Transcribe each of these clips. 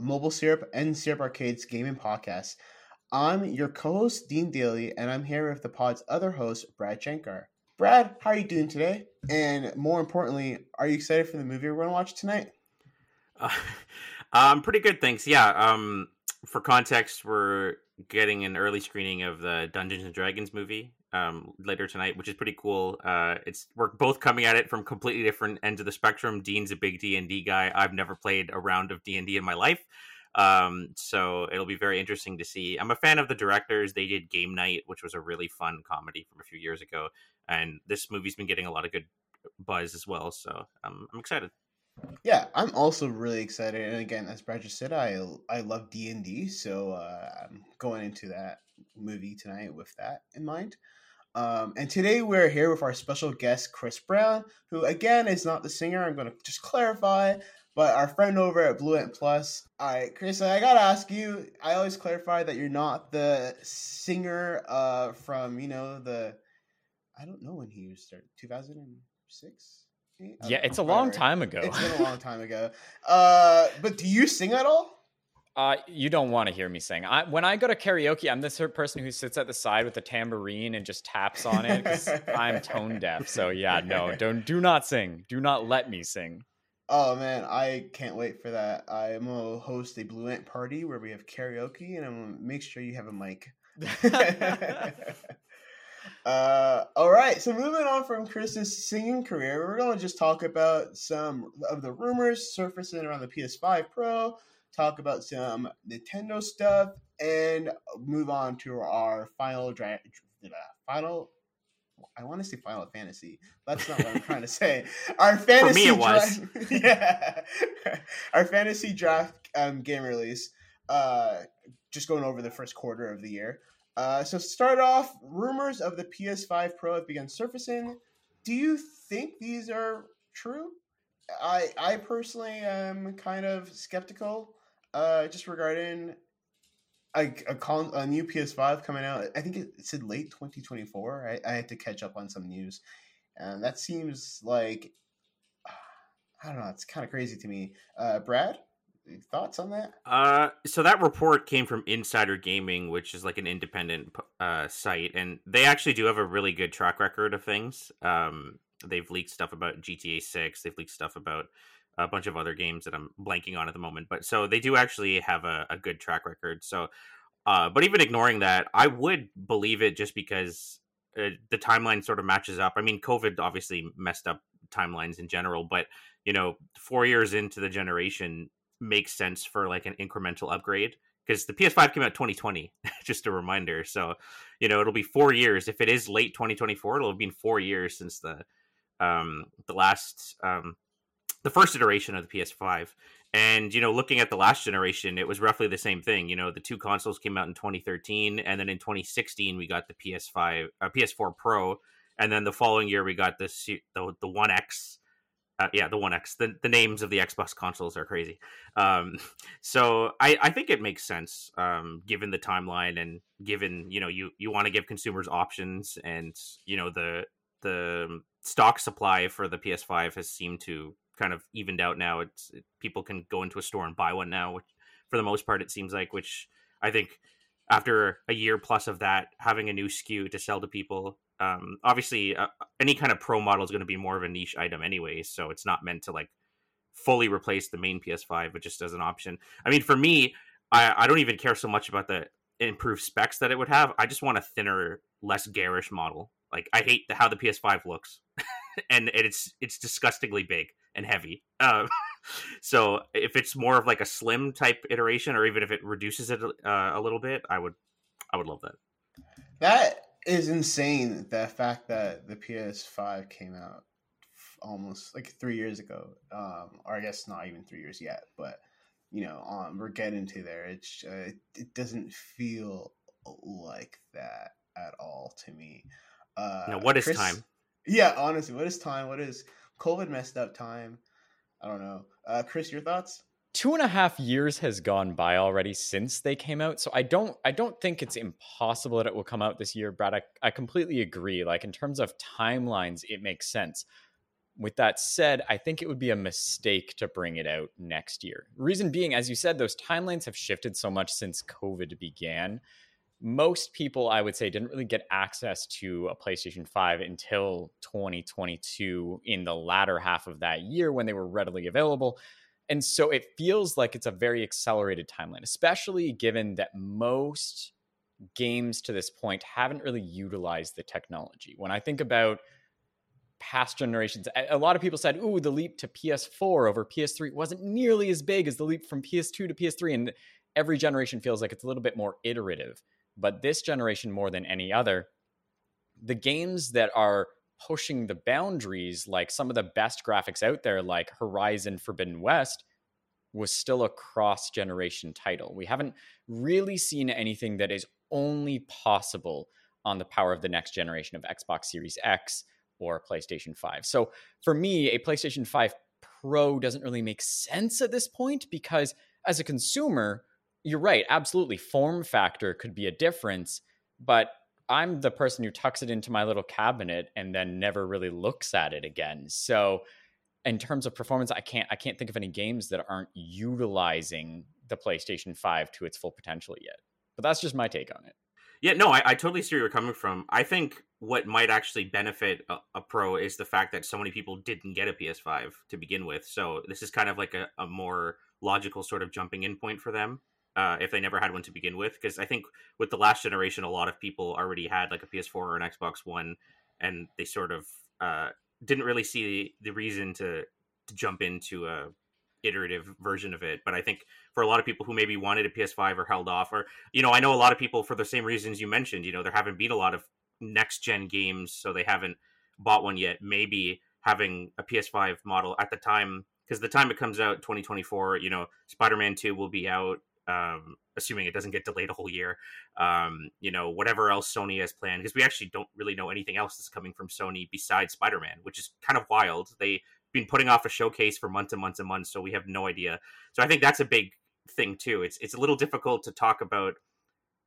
Mobile Syrup and Syrup Arcade's gaming podcast. I'm your co-host Dean Daley, and I'm here with the pod's other host, Brad Shankar. Brad, how are you doing today? And more importantly, are you excited for the movie we're going to watch tonight? Uh, um, pretty good, thanks. Yeah. Um, for context, we're getting an early screening of the Dungeons and Dragons movie um, later tonight, which is pretty cool. Uh, it's we're both coming at it from completely different ends of the spectrum. Dean's a big D and D guy. I've never played a round of D and D in my life, um, so it'll be very interesting to see. I'm a fan of the directors. They did Game Night, which was a really fun comedy from a few years ago, and this movie's been getting a lot of good buzz as well. So um, I'm excited. Yeah, I'm also really excited. And again, as Brad just said, I I love D and D, so uh, I'm going into that movie tonight with that in mind. Um, and today we're here with our special guest, Chris Brown, who again is not the singer. I'm going to just clarify, but our friend over at Blue Ant Plus. All right, Chris, I gotta ask you. I always clarify that you're not the singer uh, from you know the. I don't know when he started. 2006. Yeah, it's a long time ago. It's been a long time ago. Uh, but do you sing at all? Uh, you don't want to hear me sing. I, when I go to karaoke, I'm this person who sits at the side with the tambourine and just taps on it because I'm tone deaf. So yeah, no, don't do not sing. Do not let me sing. Oh man, I can't wait for that. I'm gonna host a Blue Ant party where we have karaoke, and I'm gonna make sure you have a mic. uh, all right, so moving on from Chris's singing career, we're gonna just talk about some of the rumors surfacing around the PS5 Pro talk about some Nintendo stuff, and move on to our final draft. Final. I want to say Final Fantasy. That's not what I'm trying to say. Our fantasy For me, it was. draft, yeah, our fantasy draft um, game release. Uh, just going over the first quarter of the year. Uh, so start off, rumors of the PS5 Pro have begun surfacing. Do you think these are true? I I personally am kind of skeptical uh, just regarding a a, con, a new PS5 coming out. I think it said late 2024. I, I had to catch up on some news, and that seems like I don't know. It's kind of crazy to me. Uh, Brad, thoughts on that? Uh, so that report came from Insider Gaming, which is like an independent uh, site, and they actually do have a really good track record of things. Um, they've leaked stuff about GTA Six. They've leaked stuff about a bunch of other games that I'm blanking on at the moment. But so they do actually have a, a good track record. So, uh, but even ignoring that, I would believe it just because uh, the timeline sort of matches up. I mean, COVID obviously messed up timelines in general, but you know, four years into the generation makes sense for like an incremental upgrade because the PS5 came out 2020, just a reminder. So, you know, it'll be four years. If it is late 2024, it'll have been four years since the um the last um the first iteration of the PS5. And you know, looking at the last generation, it was roughly the same thing. You know, the two consoles came out in 2013, and then in 2016 we got the PS5, uh, PS4 Pro, and then the following year we got the the, the One X. Uh, yeah, the One X. The, the names of the Xbox consoles are crazy. Um, so I, I think it makes sense um, given the timeline and given you know you you want to give consumers options and you know the the stock supply for the PS5 has seemed to kind of evened out now. It's it, people can go into a store and buy one now, which for the most part it seems like. Which I think after a year plus of that, having a new SKU to sell to people, um, obviously uh, any kind of pro model is going to be more of a niche item anyway. So it's not meant to like fully replace the main PS5, but just as an option. I mean, for me, I, I don't even care so much about the improved specs that it would have. I just want a thinner, less garish model. Like I hate the, how the PS5 looks, and it's it's disgustingly big and heavy. Um, so if it's more of like a slim type iteration, or even if it reduces it uh, a little bit, I would I would love that. That is insane. The fact that the PS5 came out almost like three years ago, um, or I guess not even three years yet, but you know, um, we're getting to there. It's uh, it doesn't feel like that at all to me. Uh, now, what is Chris, time? Yeah, honestly, what is time? What is COVID messed up time? I don't know. Uh, Chris, your thoughts? Two and a half years has gone by already since they came out, so I don't I don't think it's impossible that it will come out this year, Brad. I, I completely agree. Like in terms of timelines, it makes sense. With that said, I think it would be a mistake to bring it out next year. Reason being, as you said, those timelines have shifted so much since COVID began most people i would say didn't really get access to a playstation 5 until 2022 in the latter half of that year when they were readily available. And so it feels like it's a very accelerated timeline especially given that most games to this point haven't really utilized the technology. When i think about past generations a lot of people said ooh the leap to ps4 over ps3 wasn't nearly as big as the leap from ps2 to ps3 and every generation feels like it's a little bit more iterative but this generation, more than any other, the games that are pushing the boundaries, like some of the best graphics out there, like Horizon Forbidden West, was still a cross generation title. We haven't really seen anything that is only possible on the power of the next generation of Xbox Series X or PlayStation 5. So for me, a PlayStation 5 Pro doesn't really make sense at this point because as a consumer, you're right. Absolutely. Form factor could be a difference, but I'm the person who tucks it into my little cabinet and then never really looks at it again. So in terms of performance, I can't I can't think of any games that aren't utilizing the PlayStation 5 to its full potential yet. But that's just my take on it. Yeah, no, I, I totally see where you're coming from. I think what might actually benefit a, a, pro is the fact that so many people didn't get a PS5 to begin with. So this is kind of like a, a more logical sort of jumping in point for them uh, if they never had one to begin with. Because I think with the last generation, a lot of people already had like a PS4 or an Xbox One, and they sort of uh, didn't really see the, reason to to jump into a iterative version of it. But I think for a lot of people who maybe wanted a PS5 or held off, or you know, I know a lot of people for the same reasons you mentioned. You know, there haven't been a lot of next gen games, so they haven't bought one yet. Maybe having a PS5 model at the time because the time it comes out 2024 you know spider-man 2 will be out um, assuming it doesn't get delayed a whole year. Um, you know, whatever else Sony has planned, because we actually don't really know anything else that's coming from Sony besides Spider Man, which is kind of wild. They've been putting off a showcase for months and months and months, so we have no idea. So I think that's a big thing too. It's it's a little difficult to talk about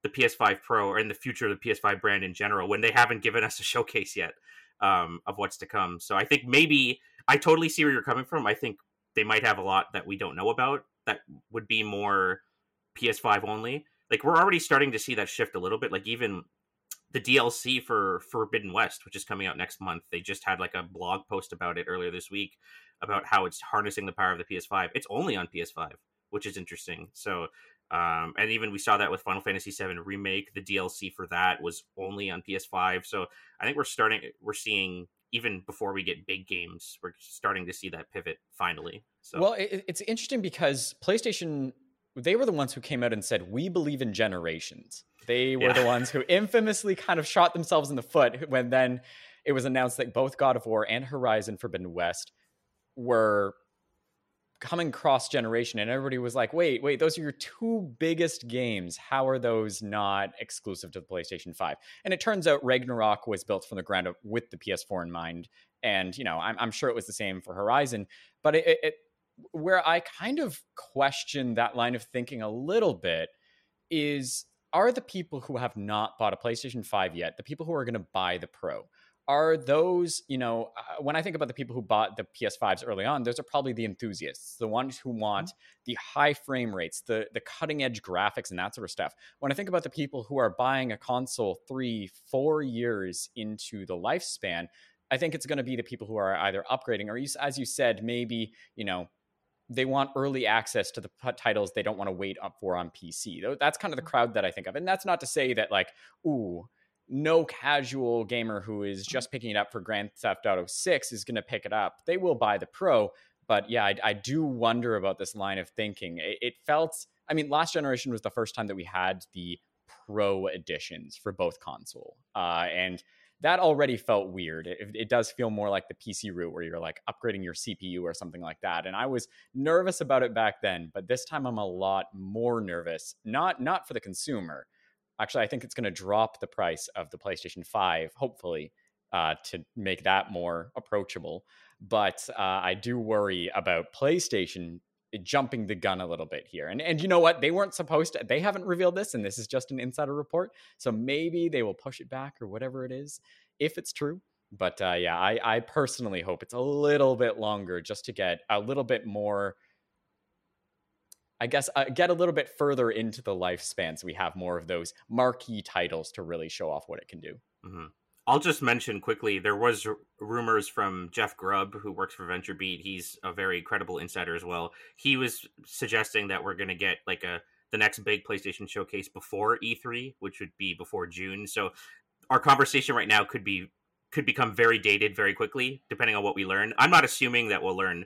the PS5 Pro or in the future of the PS5 brand in general when they haven't given us a showcase yet um, of what's to come. So I think maybe I totally see where you're coming from. I think they might have a lot that we don't know about that would be more PS5 only. Like we're already starting to see that shift a little bit. Like even the DLC for Forbidden West, which is coming out next month, they just had like a blog post about it earlier this week about how it's harnessing the power of the PS5. It's only on PS5, which is interesting. So, um, and even we saw that with Final Fantasy VII remake. The DLC for that was only on PS5. So I think we're starting, we're seeing even before we get big games, we're starting to see that pivot finally. So, well, it, it's interesting because PlayStation they were the ones who came out and said we believe in generations. They were yeah. the ones who infamously kind of shot themselves in the foot when then it was announced that both god of war and horizon forbidden west were coming cross generation and everybody was like wait wait those are your two biggest games. How are those not exclusive to the playstation 5 and it turns out ragnarok was built from the ground up with the ps4 in mind and you know i'm, I'm sure it was the same for horizon but it, it where I kind of question that line of thinking a little bit is are the people who have not bought a PlayStation 5 yet, the people who are going to buy the Pro, are those, you know, uh, when I think about the people who bought the PS5s early on, those are probably the enthusiasts, the ones who want mm-hmm. the high frame rates, the the cutting edge graphics and that sort of stuff. When I think about the people who are buying a console 3, 4 years into the lifespan, I think it's going to be the people who are either upgrading or as you said, maybe, you know, they want early access to the titles they don't want to wait up for on PC. That's kind of the mm-hmm. crowd that I think of. And that's not to say that like, ooh, no casual gamer who is just picking it up for Grand Theft Auto 6 is going to pick it up. They will buy the Pro, but yeah, I, I do wonder about this line of thinking. It, it felt, I mean, last generation was the first time that we had the Pro editions for both console, uh, and that already felt weird. It, it, does feel more like the PC route where you're like upgrading your CPU or something like that. And I was nervous about it back then, but this time I'm a lot more nervous. Not not for the consumer. Actually, I think it's going to drop the price of the PlayStation 5, hopefully, uh, to make that more approachable. But uh, I do worry about PlayStation jumping the gun a little bit here. And and you know what? They weren't supposed to. They haven't revealed this, and this is just an insider report. So maybe they will push it back or whatever it is, if it's true. But uh, yeah, I I personally hope it's a little bit longer just to get a little bit more. I guess uh, get a little bit further into the lifespan, so we have more of those marquee titles to really show off what it can do. Mm-hmm. I'll just mention quickly there was r- rumors from Jeff Grubb who works for VentureBeat. He's a very credible insider as well. He was suggesting that we're going to get like a the next big PlayStation showcase before E3, which would be before June. So our conversation right now could be could become very dated very quickly depending on what we learn. I'm not assuming that we'll learn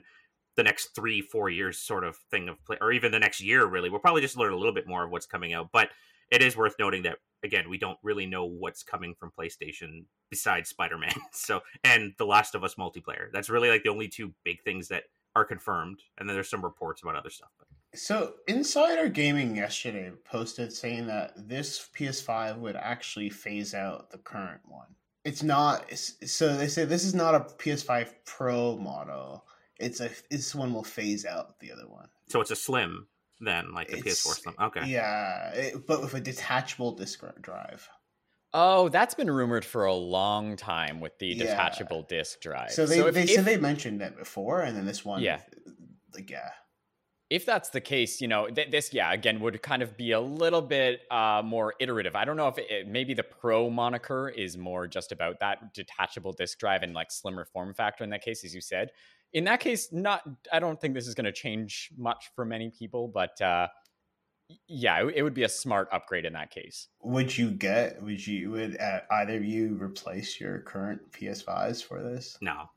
the next 3 4 years sort of thing of play or even the next year really. We'll probably just learn a little bit more of what's coming out, but it is worth noting that again, we don't really know what's coming from PlayStation besides Spider-Man. So, and The Last of Us multiplayer. That's really like the only two big things that are confirmed. And then there's some reports about other stuff. So, Insider Gaming yesterday posted saying that this PS5 would actually phase out the current one. It's not. So they say this is not a PS5 Pro model. It's a. This one will phase out the other one. So it's a slim then, like the it's, PS4 Slim. Okay. Yeah, it, but with a detachable disk drive. Oh, that's been rumored for a long time with the yeah. detachable disk drive. So they so if, they if, said they mentioned that before, and then this one, yeah, like yeah. If that's the case, you know, th- this yeah again would kind of be a little bit uh, more iterative. I don't know if it, it, maybe the Pro moniker is more just about that detachable disk drive and like slimmer form factor in that case, as you said in that case, not. I don't think this is going to change much for many people, but uh, yeah, it, it, would be a smart upgrade in that case. Would you get? Would you? Would uh, either of you replace your current PS5s for this? No.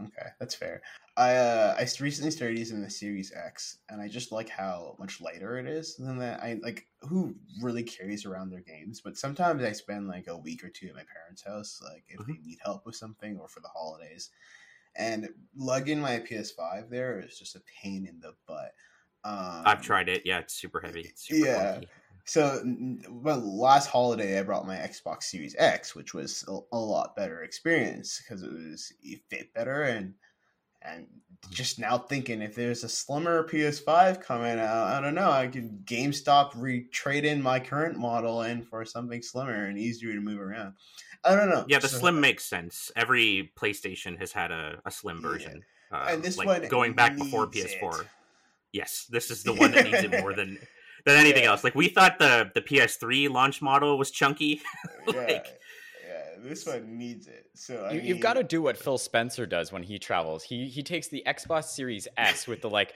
Okay, that's fair. I uh, I recently started using the Series X, and I just like how much lighter it is than that. I like who really carries around their games, but sometimes I spend like a week or two at my parents' house, like if mm-hmm. they need help with something or for the holidays and lugging my PS5 there is just a pain in the butt. Um, I've tried it. Yeah, it's super heavy. It's super yeah. So, well, last holiday I brought my Xbox Series X, which was a, a lot better experience because it was it fit better and and just now thinking if there's a slimmer PS5 coming out, I don't know. I could GameStop retrade in my current model in for something slimmer and easier to move around. I don't know. Yeah, the so, slim makes sense. Every PlayStation has had a, a slim version. Yeah. Uh, and this like one going back before PS4. It. Yes, this is the one that needs it more than than anything yeah. else. Like we thought the the PS3 launch model was chunky. like, this one needs it. So I you, have got to do what Phil Spencer does when he travels. He he takes the Xbox Series S with the like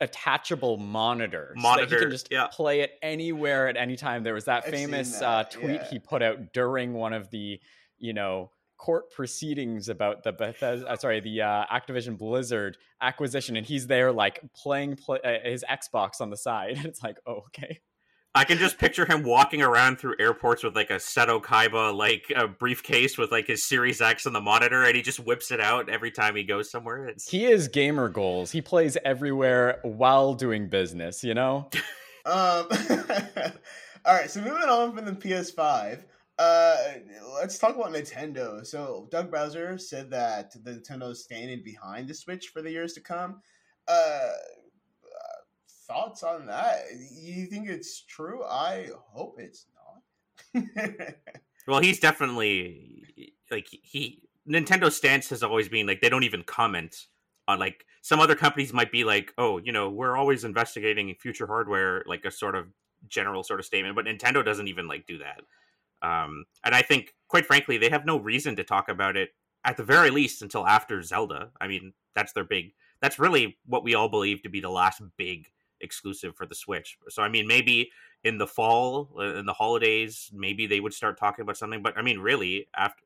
attachable monitor, monitor, so he can just yeah. play it anywhere at any time. There was that I've famous that, uh, tweet yeah. he put out during one of the you know court proceedings about the Bethesda, uh, sorry, the uh, Activision Blizzard acquisition, and he's there like playing play, uh, his Xbox on the side, and it's like, oh, okay. I can just picture him walking around through airports with like a Seto Kaiba like a briefcase with like his Series X on the monitor, and he just whips it out every time he goes somewhere. It's... He is gamer goals. He plays everywhere while doing business. You know. um. all right. So moving on from the PS5. Uh, let's talk about Nintendo. So Doug Bowser said that the Nintendo is standing behind the Switch for the years to come. Uh, thoughts on that? You think it's true? I hope it's not. well, he's definitely like he Nintendo stance has always been like they don't even comment on like some other companies might be like, oh, you know, we're always investigating future hardware, like a sort of general sort of statement, but Nintendo doesn't even like do that. Um, and I think, quite frankly, they have no reason to talk about it at the very least until after Zelda. I mean, that's their big. That's really what we all believe to be the last big exclusive for the Switch. So I mean, maybe in the fall, uh, in the holidays, maybe they would start talking about something. But I mean, really, after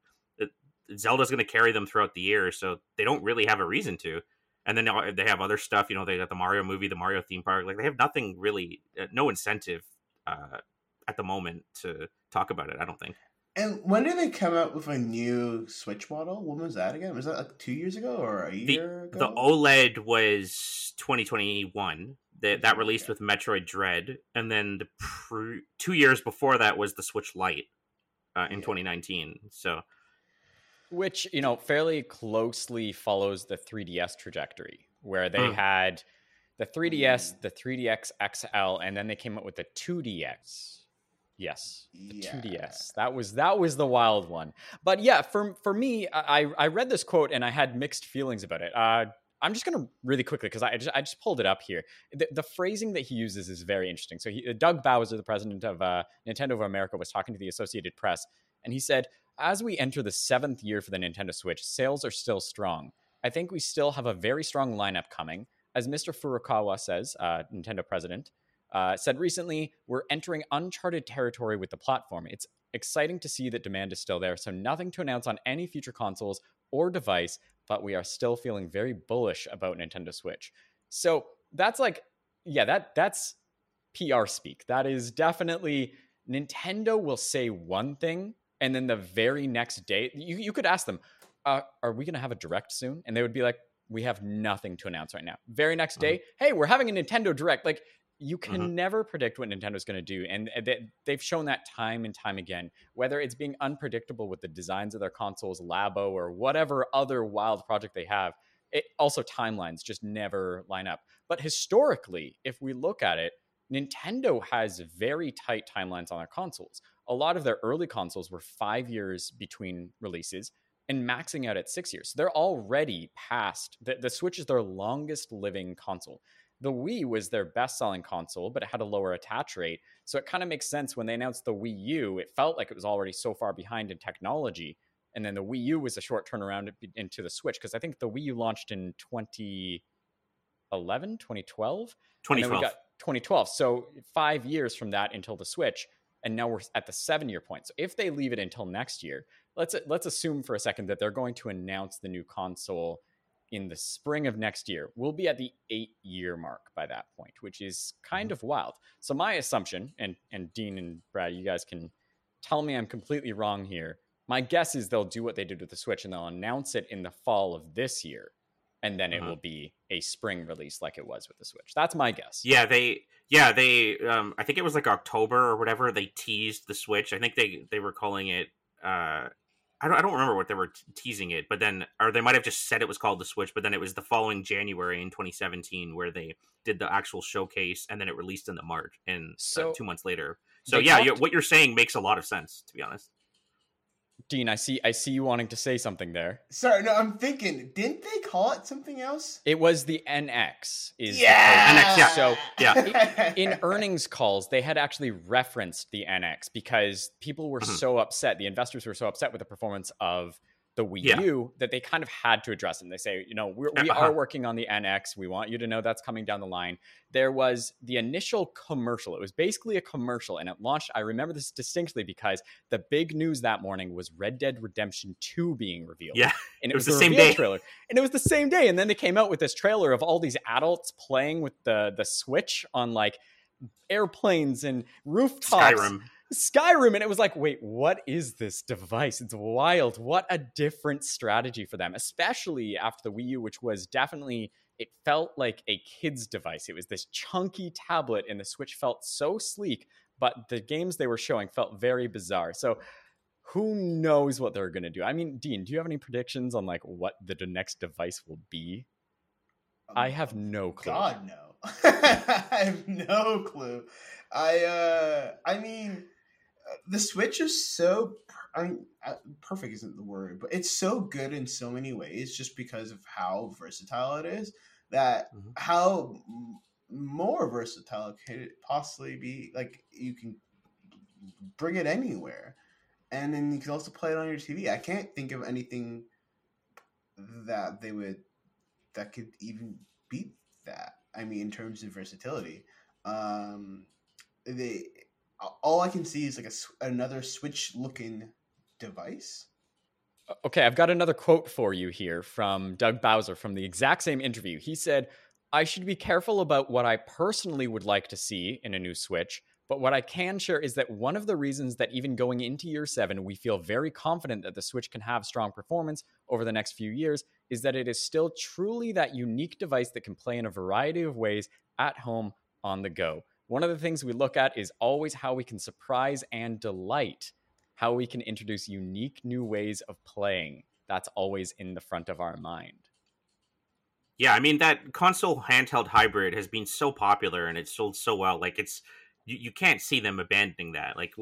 Zelda's going to carry them throughout the year, so they don't really have a reason to. And then they have other stuff. You know, they got the Mario movie, the Mario theme park. Like they have nothing really, uh, no incentive uh, at the moment to talk about it. I don't think. And when did they come out with a new Switch model? When was that again? Was that like two years ago or a The, year ago? the OLED was 2021. That that released Okay. with Metroid Dread, and then the pre- two years before that was the Switch Lite uh, in Yeah. 2019. So which you know fairly closely follows the 3ds trajectory where they Mm. had the 3ds Mm. the 3ds xl and then they came up with the 2ds yes the Yeah. 2ds that was that was the wild one but yeah for for me i i read this quote and i had mixed feelings about it uh I'm just going to really quickly because I just, I just pulled it up here. The, the phrasing that he uses is very interesting. So, he, Doug Bowser, the president of uh, Nintendo of America, was talking to the Associated Press, and he said, as we enter the seventh year for the Nintendo Switch, sales are still strong. I think we still have a very strong lineup coming. As Mr. Furukawa says, uh, Nintendo president, uh, said recently, we're entering uncharted territory with the platform. It's exciting to see that demand is still there, so nothing to announce on any future consoles or device, but we are still feeling very bullish about Nintendo Switch. So that's like, yeah, that that's PR speak. That is definitely Nintendo will say one thing and then the very next day you, you could ask them uh, are we going to have a direct soon and they would be like we have nothing to announce right now very next day hey we're having a nintendo direct like you can Mhm. never predict what nintendo's going to do and they, they've shown that time and time again whether it's being unpredictable with the designs of their consoles labo or whatever other wild project they have it also timelines just never line up but historically if we look at it Nintendo has very tight timelines on their consoles. A lot of their early consoles were five years between releases and maxing out at six years. So they're already past the, the Switch is their longest living console. The Wii was their best selling console, but it had a lower attach rate. So it kind of makes sense when they announced the Wii U, it felt like it was already so far behind in technology. And then the Wii U was a short turnaround into the Switch because I think the Wii U launched in 2011, 2012. 2012. got 2012. So five years from that until the Switch, and now we're at the seven year point. So if they leave it until next year, let's let's assume for a second that they're going to announce the new console in the spring of next year. We'll be at the eight year mark by that point, which is kind of wild. So my assumption, and and Dean and Brad, you guys can tell me I'm completely wrong here. My guess is they'll do what they did with the Switch and they'll announce it in the fall of this year and then it Uh-huh. will be a spring release like it was with the Switch. That's my guess. Yeah, they yeah, they um I think it was like October or whatever they teased the Switch. I think they they were calling it uh I don't I don't remember what they were t- teasing it, but then or they might have just said it was called the Switch, but then it was the following January in 2017 where they did the actual showcase and then it released in the March and So, uh, 2 months later. So yeah, you talked- what you're saying makes a lot of sense to be honest. Dean, I see I see you wanting to say something there. Sorry, no, I'm thinking. Didn't they call it something else? It was the NX is Yeah. code. NX, yeah. So Yeah. in earnings calls, they had actually referenced the NX because people were Mhm. so upset. The investors were so upset with the performance of the Wii Yeah. U that they kind of had to address it. And they say, you know, we're, we Uh-huh. are working on the NX. We want you to know that's coming down the line. There was the initial commercial. It was basically a commercial, and it launched. I remember this distinctly because the big news that morning was Red Dead Redemption 2 being revealed. Yeah, and it was the the same day. trailer, and it was the same day. And then they came out with this trailer of all these adults playing with the the Switch on like airplanes and rooftops. Skyrim. Skyrim, and it was like, wait, what is this device? It's wild. What a different strategy for them, especially after the Wii U, which was definitely it felt like a kid's device. It was this chunky tablet, and the Switch felt so sleek, but the games they were showing felt very bizarre. So who knows what they're gonna do? I mean, Dean, do you have any predictions on like what the next device will be? I have no clue. God no. I have no clue. I uh I mean the Switch is so I mean uh, perfect isn't the word, but it's so good in so many ways just because of how versatile it is that Mhm. how more versatile could it possibly be like you can bring it anywhere and then you can also play it on your TV. I can't think of anything that they would that could even beat that. I mean, in terms of versatility, um, they Uh, all I can see is like a another Switch-looking device. Okay, I've got another quote for you here from Doug Bowser from the exact same interview. He said, I should be careful about what I personally would like to see in a new Switch, But what I can share is that one of the reasons that even going into year seven, we feel very confident that the Switch can have strong performance over the next few years is that it is still truly that unique device that can play in a variety of ways at home on the go. One of the things we look at is always how we can surprise and delight, how we can introduce unique new ways of playing. That's always in the front of our mind. Yeah, I mean that console handheld hybrid has been so popular and it's sold so well. Like it's you, you can't see them abandoning that. Like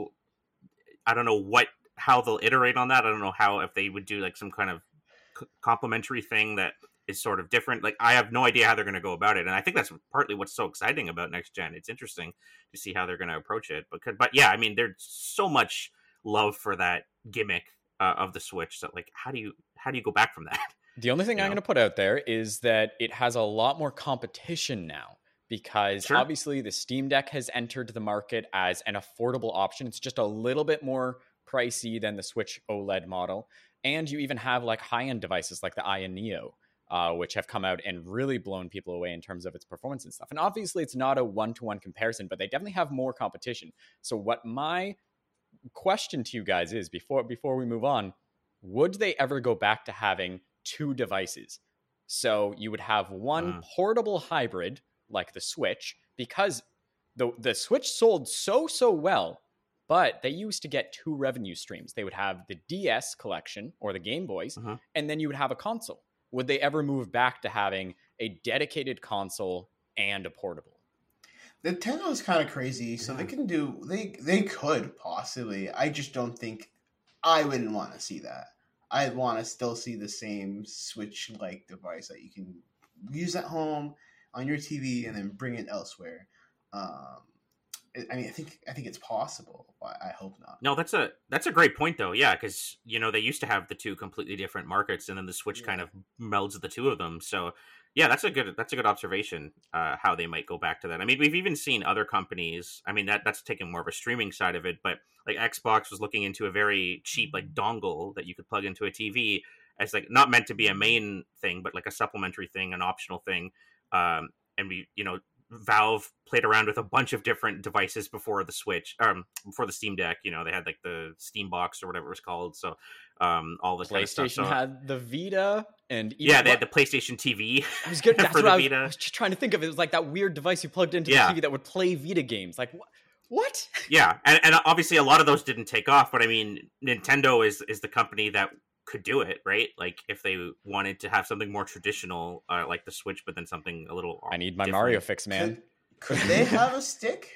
I don't know what how they'll iterate on that. I don't know how if they would do like some kind of complementary thing that is sort of different. Like I have no idea how they're going to go about it, and I think that's partly what's so exciting about next gen. It's interesting to see how they're going to approach it. But but yeah, I mean, there's so much love for that gimmick uh, of the Switch that like how do you how do you go back from that? The only thing You I'm going to put out there is that it has a lot more competition now because Sure. obviously the Steam Deck has entered the market as an affordable option. It's just a little bit more pricey than the Switch OLED model. And you even have like high end devices like the Aya Neo, uh, which have come out and really blown people away in terms of its performance and stuff. And obviously, it's not a one to one comparison, but they definitely have more competition. So, what my question to you guys is before before we move on, would they ever go back to having two devices? So you would have one Mm. portable hybrid like the Switch because the the Switch sold so so well, but they used to get two revenue streams. They would have the DS collection or the Game Boys, Mhm. and then you would have a console. Would they ever move back to having a dedicated console and a portable? Nintendo is kind of crazy, so they can do they they could possibly. I just don't think I wouldn't want to see that. I'd want to still see the same Switch like device that you can use at home on your TV and then bring it elsewhere. Um, I mean, I think I think it's possible. but I hope not. No, that's a that's a great point though. Yeah, because you know they used to have the two completely different markets, and then the Switch kind of melds the two of them. So yeah, that's a good that's a good observation. Uh, how they might go back to that. I mean, we've even seen other companies. I mean, that that's taken more of a streaming side of it, but like Xbox was looking into a very cheap like dongle that you could plug into a TV as like not meant to be a main thing, but like a supplementary thing, an optional thing. Um, and we, you know, Valve played around with a bunch of different devices before the Switch, um, before the Steam Deck. You know, they had like the Steam Box or whatever it was called. So, um, all this kind of PlayStation stuff. So, had the Vita, and even yeah, they had the PlayStation TV. I was good. That's for what the I was, Vita. I was just trying to think of. It was like that weird device you plugged into Yeah. the TV that would play Vita games. Like what? What? yeah, and, and obviously a lot of those didn't take off. But I mean, Nintendo is is the company that could do it, right? Like if they wanted to have something more traditional, uh, like the Switch, but then something a little. I need my different. Mario fix, man. Could, could they have a stick?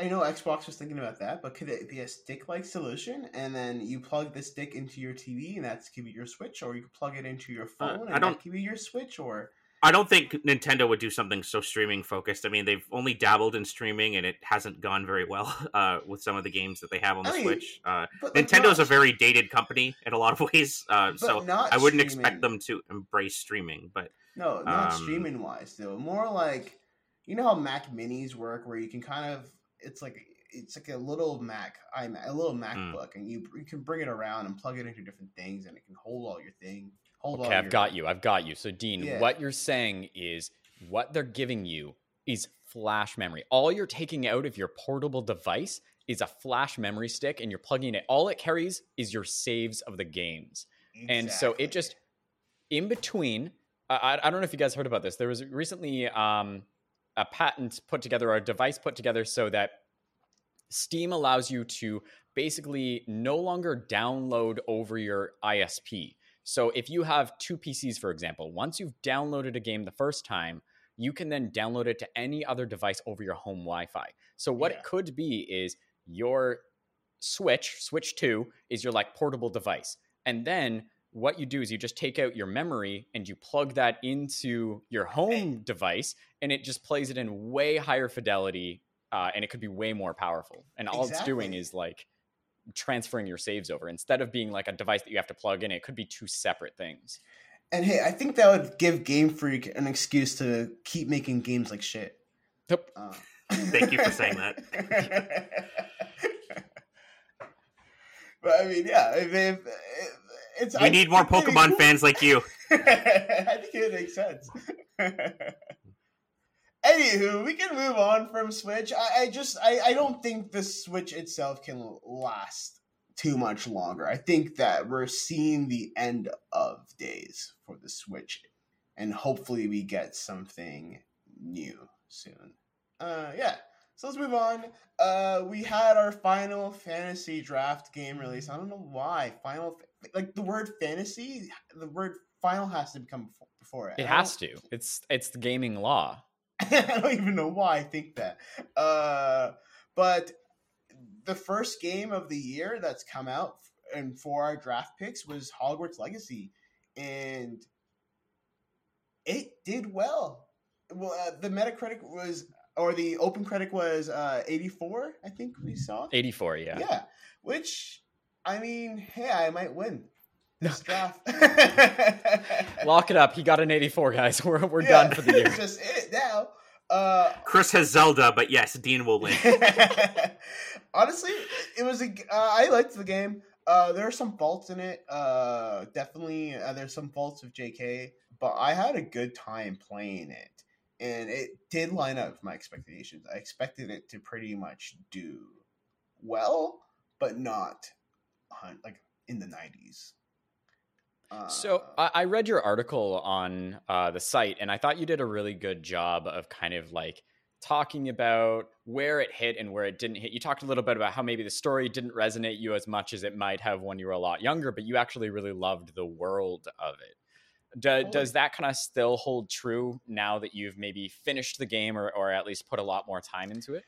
I know Xbox was thinking about that, but could it be a stick-like solution? And then you plug the stick into your TV, and that's could be your Switch, or you could plug it into your phone, Uh, I and don't- that could be your Switch, or I don't think Nintendo would do something so streaming focused. I mean, they've only dabbled in streaming, and it hasn't gone very well uh, with some of the games that they have on the I mean, Switch. Uh, like a very dated company in a lot of ways, uh, so I wouldn't streaming. expect them to embrace streaming. But No, not Um, streaming wise though. More like you know how Mac Minis work, where you can kind of it's like it's like a little Mac, iMac, a little Hmm. MacBook, and you you can bring it around and plug it into different things, and it can hold all your thing. Hold Okay, I've got you. I've got you. So, Dean, Yeah. what you're saying is what they're giving you is flash memory. All you're taking out of your portable device is a flash memory stick, and you're plugging it. All it carries is your saves of the games. And so it just in between. I, I- I don't know if you guys heard about this. There was recently um, a patent put together, or a device put together, so that Steam allows you to basically no longer download over your ISP. So if you have two PCs, for example, once you've downloaded a game the first time, you can then download it to any other device over your home Wi-Fi. So what Yeah. it could be is your Switch, Switch 2 is your like portable device. And then what you do is you just take out your memory and you plug that into your home device and it just plays it in way higher fidelity uh, and it could be way more powerful. And all it's doing is like transferring your saves over instead of being like a device that you have to plug in. It could be two separate things. And hey, I think that would give Game Freak an excuse to keep making games like shit. Yep. Uh, Thank you for saying that. but I mean, yeah, if, if, it's. we I need more think it'd be Pokemon cool. fans like you. I think it makes sense. Anywho, we can move on from Switch. I, I just I, I don't think the Switch itself can last too much longer. I think that we're seeing the end of days for the Switch, and hopefully we get something new soon. Uh, yeah. So let's move on. Uh, we had our Final Fantasy draft game release. I don't know why Final like the word fantasy. The word final has to become before it. It has to. It's it's the gaming law. I don't even know why I think that. Uh, but the first game of the year that's come out and for our draft picks was Hogwarts Legacy, and it did well. Well, uh, the Metacritic was, or the Open Critic was uh, 84. I think we saw 84. Yeah. Yeah, which I mean, hey, I might win this draft. Lock it up. He got an 84, guys. We're we're yeah, done for the year. Just it now. Uh, Chris has Zelda, but yes, Dean will win. Honestly, it was a. Uh, I liked the game. Uh, there are some faults in it. Uh, definitely, uh, there's some faults with JK, but I had a good time playing it, and it did line up with my expectations. I expected it to pretty much do well, but not like in the 90s. So uh, I read your article on uh, the site, and I thought you did a really good job of kind of like talking about where it hit and where it didn't hit. You talked a little bit about how maybe the story didn't resonate you as much as it might have when you were a lot younger, but you actually really loved the world of it. Do, does that kind of still hold true now that you've maybe finished the game or, or at least put a lot more time into it?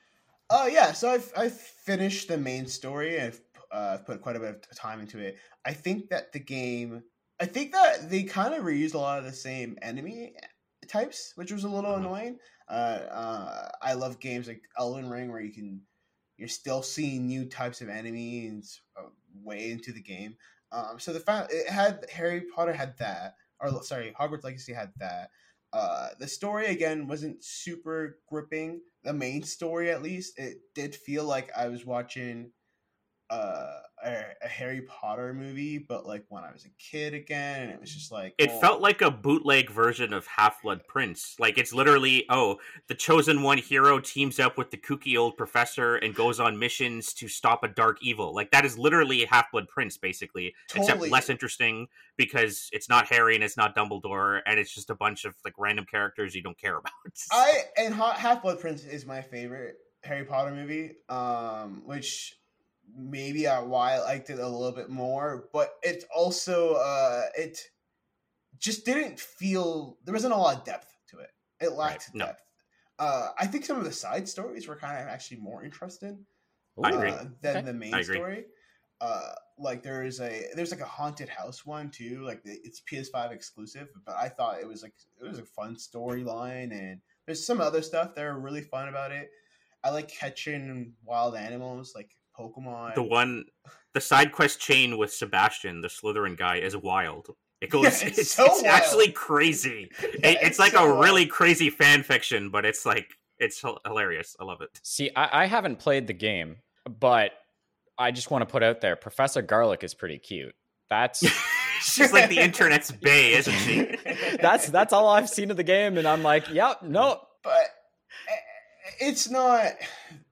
Oh uh, yeah, so I've I've finished the main story. I've uh, put quite a bit of time into it. I think that the game, I think that they kind of reused a lot of the same enemy types, which was a little mm-hmm. annoying. Uh, uh, I love games like Elden Ring where you can you're still seeing new types of enemies uh, way into the game. Um, so the fact it had Harry Potter had that, or sorry, Hogwarts Legacy had that. Uh, the story again wasn't super gripping. The main story, at least, it did feel like I was watching uh, a, a, Harry Potter movie, but like when I was a kid again, and it was just like it oh. felt like a bootleg version of Half Blood Prince. Like it's literally oh, the chosen one hero teams up with the kooky old professor and goes on missions to stop a dark evil. Like that is literally Half Blood Prince, basically, totally. except less interesting because it's not Harry and it's not Dumbledore, and it's just a bunch of like random characters you don't care about. I and Half Blood Prince is my favorite Harry Potter movie, um, which maybe I why I liked it a little bit more, but it's also uh it just didn't feel there wasn't a lot of depth to it. It lacked right. depth. No. Uh I think some of the side stories were kind of actually more interesting I agree. Uh, than okay. the main story. Uh like there is a there's like a haunted house one too, like it's PS5 exclusive, but I thought it was like it was a fun storyline and there's some other stuff that are really fun about it. I like catching wild animals like Pokemon. The one, the side quest chain with Sebastian, the Slytherin guy, is wild. It goes. Yeah, it's, it's, so it's actually crazy. Yeah, it, it's, it's, like so a wild. really crazy fan fiction, but it's like it's hilarious. I love it. See, I, I haven't played the game, but I just want to put out there, Professor Garlick is pretty cute. That's. She's like the internet's bay, isn't she? that's that's all I've seen of the game, and I'm like, yeah, no. But it's not.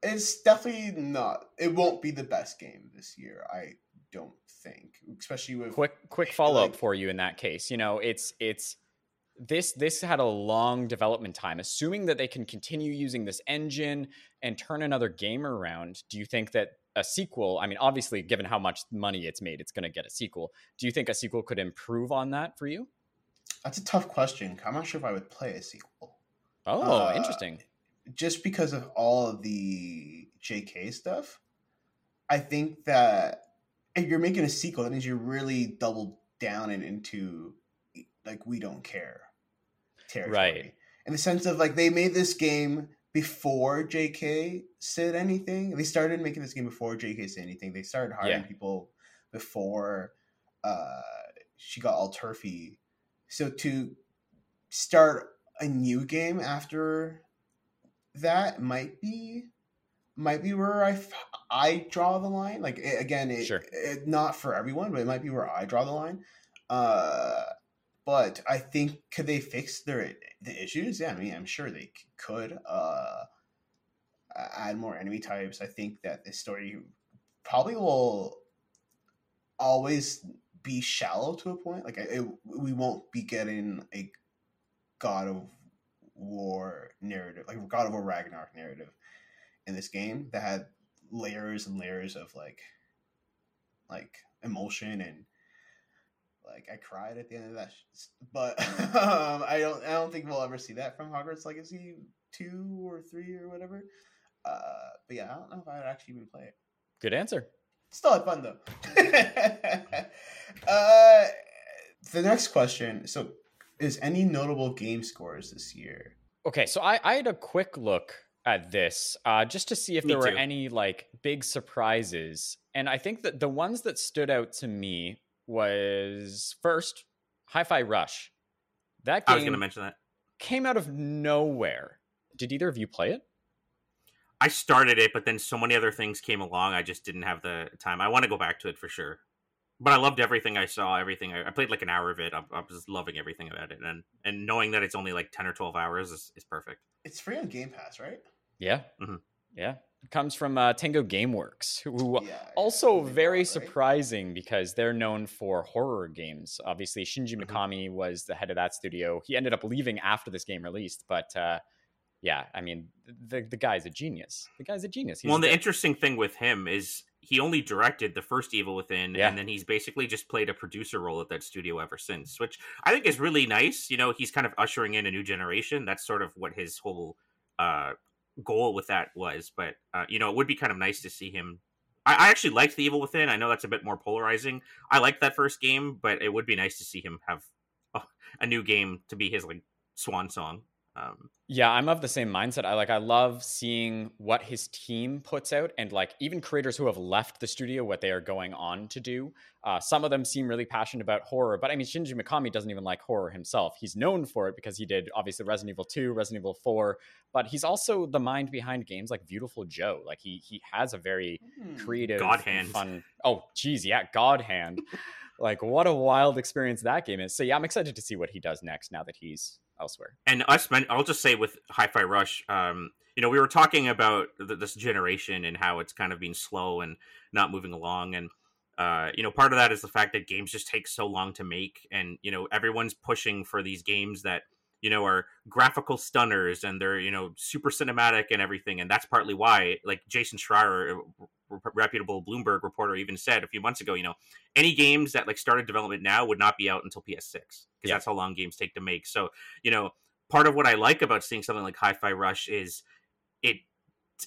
It's definitely not. It won't be the best game this year. I don't think, especially with quick quick follow up like, for you in that case. You know, it's it's this this had a long development time. Assuming that they can continue using this engine and turn another game around, do you think that a sequel? I mean, obviously, given how much money it's made, it's going to get a sequel. Do you think a sequel could improve on that for you? That's a tough question. I'm not sure if I would play a sequel. Oh, uh, interesting just because of all of the JK stuff, I think that if you're making a sequel, that means you are really double down and into like we don't care territory. Right. In the sense of like they made this game before JK said anything. They started making this game before JK said anything. They started hiring yeah. people before uh, she got all turfy. So to start a new game after that might be might be where I, I draw the line. Like it, again, it, sure. it, not for everyone, but it might be where I draw the line. Uh, but I think could they fix their the issues? Yeah, I mean, I'm sure they could. Uh, add more enemy types. I think that this story probably will always be shallow to a point. Like it, we won't be getting a God of War narrative, like God of War Ragnarok narrative in this game that had layers and layers of like like emotion and like I cried at the end of that. But um, I don't I don't think we'll ever see that from Hogwarts Legacy two or three or whatever. Uh, but yeah, I don't know if I'd actually even play it. Good answer. Still had fun though. uh, the next question. So, is any notable game scores this year? Okay, so I, I had a quick look at this uh, just to see if Me there were any like big surprises, and I think that the ones that stood out to me was first Hi-Fi Rush. That game I was going to mention that. came out of nowhere. Did either of you play it? I started it, but then so many other things came along. I just didn't have the time. I want to go back to it for sure. But I loved everything I saw. Everything I, I played like an hour of it. I, I was loving everything about it, and and knowing that it's only like ten or twelve hours is, is perfect. It's free on Game Pass, right? Yeah, Mhm. yeah. It comes from uh, Tango GameWorks, who Yeah, yeah, also they very bought, right? surprising because they're known for horror games. Obviously, Shinji Mhm. Mikami was the head of that studio. He ended up leaving after this game released, but uh, yeah, I mean, the the guy's a genius. The guy's a genius. He's well, and the the- interesting thing with him is he only directed the first Evil Within, Yeah. and then he's basically just played a producer role at that studio ever since, which I think is really nice. You know, he's kind of ushering in a new generation. That's sort of what his whole uh, goal with that was. But uh, you know, it would be kind of nice to see him. I, I actually liked the Evil Within. I know that's a bit more polarizing. I liked that first game, but it would be nice to see him have a, a new game to be his like swan song. Um, Yeah, I'm of the same mindset. I like I love seeing what his team puts out and like even creators who have left the studio what they are going on to do. Uh, some of them seem really passionate about horror, but I mean Shinji Mikami doesn't even like horror himself. He's known for it because he did obviously Resident Evil 2, Resident Evil 4, but he's also the mind behind games like Beautiful Joe. Like he he has a very Hmm. creative God Hand. fun. Oh, geez, yeah, God Hand. like what a wild experience that game is. So yeah, I'm excited to see what he does next now that he's elsewhere. and us i'll just say with hi-fi rush um you know we were talking about th- this generation and how it's kind of being slow and not moving along and uh you know part of that is the fact that games just take so long to make and you know everyone's pushing for these games that you know are graphical stunners and they're you know super cinematic and everything and that's partly why like jason schreier uh, a reputable bloomberg reporter even said a few months ago you know any games that like started development now would not be out until ps6 because Yeah. that's how long games take to make so you know part of what I like about seeing something like Hi-Fi Rush is it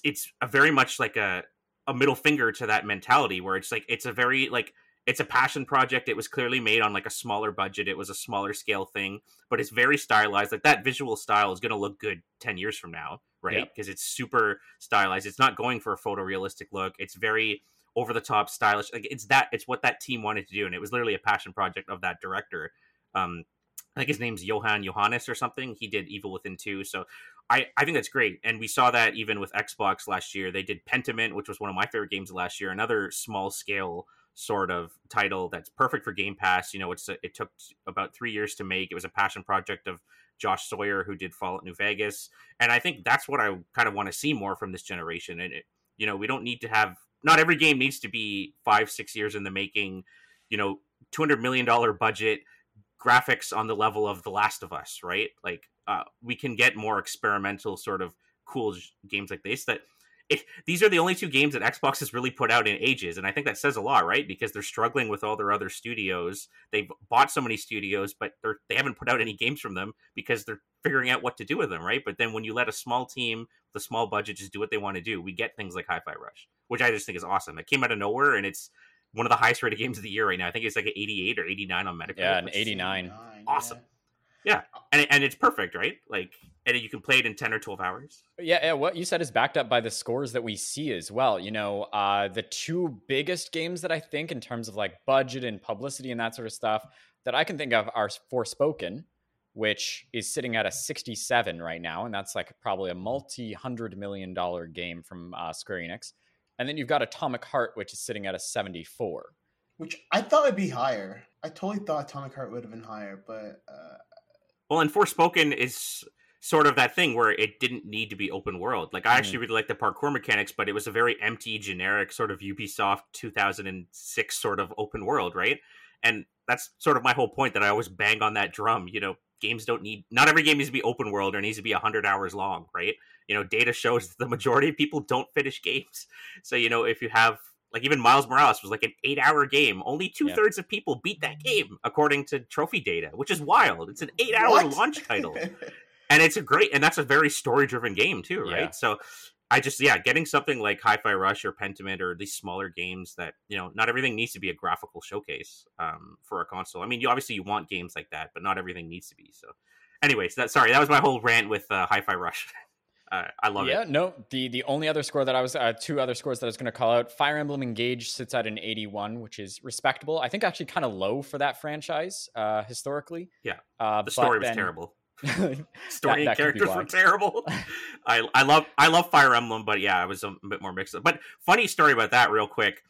it's a very much like a a middle finger to that mentality where it's like it's a very like it's a passion project. It was clearly made on like a smaller budget. It was a smaller scale thing, but it's very stylized. Like that visual style is going to look good 10 years from now, right? Yep. Because it's super stylized. It's not going for a photorealistic look. It's very over the top stylish. Like it's that it's what that team wanted to do and it was literally a passion project of that director. Um I think his name's Johan Johanas or something. He did Evil Within 2. So I, I think that's great. And we saw that even with Xbox last year. They did Pentiment, which was one of my favorite games last year, another small scale sort of title that's perfect for Game Pass. You know, it's a, it took about three years to make. It was a passion project of Josh Sawyer, who did Fallout New Vegas. And I think that's what I kind of want to see more from this generation. And, it, you know, we don't need to have, not every game needs to be five, six years in the making, you know, $200 million budget graphics on the level of The Last of Us, right? Like uh, we can get more experimental sort of cool games like this that if these are the only two games that Xbox has really put out in ages and I think that says a lot, right? Because they're struggling with all their other studios. They've bought so many studios, but they're they haven't put out any games from them because they're figuring out what to do with them, right? But then when you let a small team with a small budget just do what they want to do, we get things like Hi-Fi Rush, which I just think is awesome. It came out of nowhere and it's one of the highest rated games of the year right now. I think it's like an 88 or 89 on Metacritic. Yeah, an 89. Awesome. And and it's perfect, right? Like, and you can play it in ten or twelve hours. Yeah, yeah, what you said is backed up by the scores that we see as well. You know, uh, the two biggest games that I think, in terms of like budget and publicity and that sort of stuff, that I can think of are Forspoken, which is sitting at a 67 right now, and that's like probably a multi hundred million dollar game from uh, Square Enix. And then you've got Atomic Heart, which is sitting at a 74. which I thought would be higher. I totally thought Atomic Heart would have been higher, but uh, well, and Forspoken is sort of that thing where it didn't need to be open world. Like I Mhm. actually really like the parkour mechanics, but it was a very empty, generic sort of Ubisoft 2006 sort of open world, right? And that's sort of my whole point that I always bang on that drum. You know, games don't need not every game needs to be open world or needs to be 100 hours long, right? You know, data shows the majority of people don't finish games. So, you know, if you have like even Miles Morales was like an eight hour game. Only two thirds of people beat that game according to trophy data, which is wild. It's an eight hour launch title. And it's a great and that's a very story driven game too right? Yeah. so i just yeah getting something like hi-fi rush or pentiment or these smaller games that you know not everything needs to be a graphical showcase um, for a console. I mean you obviously you want games like that but not everything needs to be so. Anyways that sorry that was my whole rant with uh, hi-fi rush uh, i love yeah, it Yeah, no. The the only other score that I was uh, two other scores that I was going to call out. Fire Emblem Engage sits at an 81, which is respectable. I think actually kind of low for that franchise uh, historically. Yeah. uh, the story was then- terrible story that and be characters were terrible. I I love I love Fire Emblem, but yeah, I was a bit more mixed up. But funny story about that, real quick.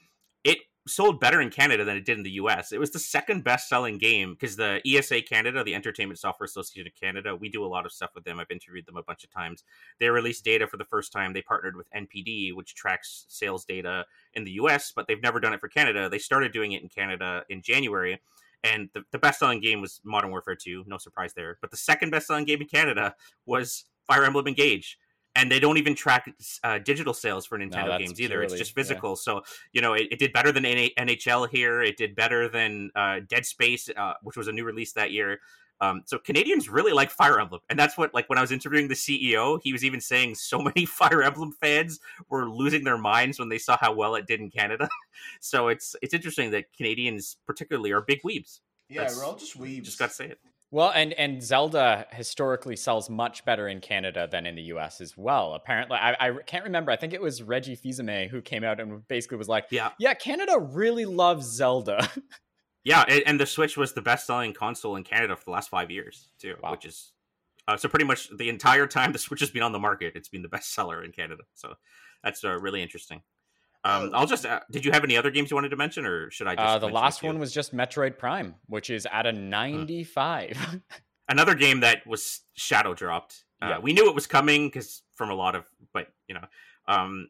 It sold better in Canada than it did in the US. It was the second best selling game because the ESA Canada, the Entertainment Software Association of Canada, we do a lot of stuff with them. I've interviewed them a bunch of times. They released data for the first time. They partnered with NPD, which tracks sales data in the US, but they've never done it for Canada. They started doing it in Canada in January. And the, the best selling game was Modern Warfare 2, no surprise there. But the second best selling game in Canada was Fire Emblem Engage. And they don't even track uh, digital sales for Nintendo that's games either. It's purely- just yeah. physical. So, you know, it, it did better than NA- NHL here. It did better than uh, Dead Space, uh, which was a new release that year. Um, so Canadians really like Fire Emblem, and that's what like when I was interviewing the CEO, he was even saying so many Fire Emblem fans were losing their minds when they saw how well it did in Canada. so it's it's interesting that Canadians particularly are big weebs. yeah, That's- we're all just weebs. Just got to say it. Well, and and Zelda historically sells much better in Canada than in the U.S. as well. Apparently, I, I can't remember. I think it was Reggie Fils-Aimé who came out and basically was like, Yeah, "Yeah, Canada really loves Zelda." yeah, and, and the Switch was the best-selling console in Canada for the last five years too, Wow. which is uh, so pretty much the entire time the Switch has been on the market, it's been the best seller in Canada. So that's uh, really interesting. Um, Oh. I'll just. Uh, did you have any other games you wanted to mention, or should I? just Uh, the last one was just Metroid Prime, which is at a Hmm. 95. another game that was shadow dropped. Uh, Yeah. We knew it was coming because from a lot of, but you know, um,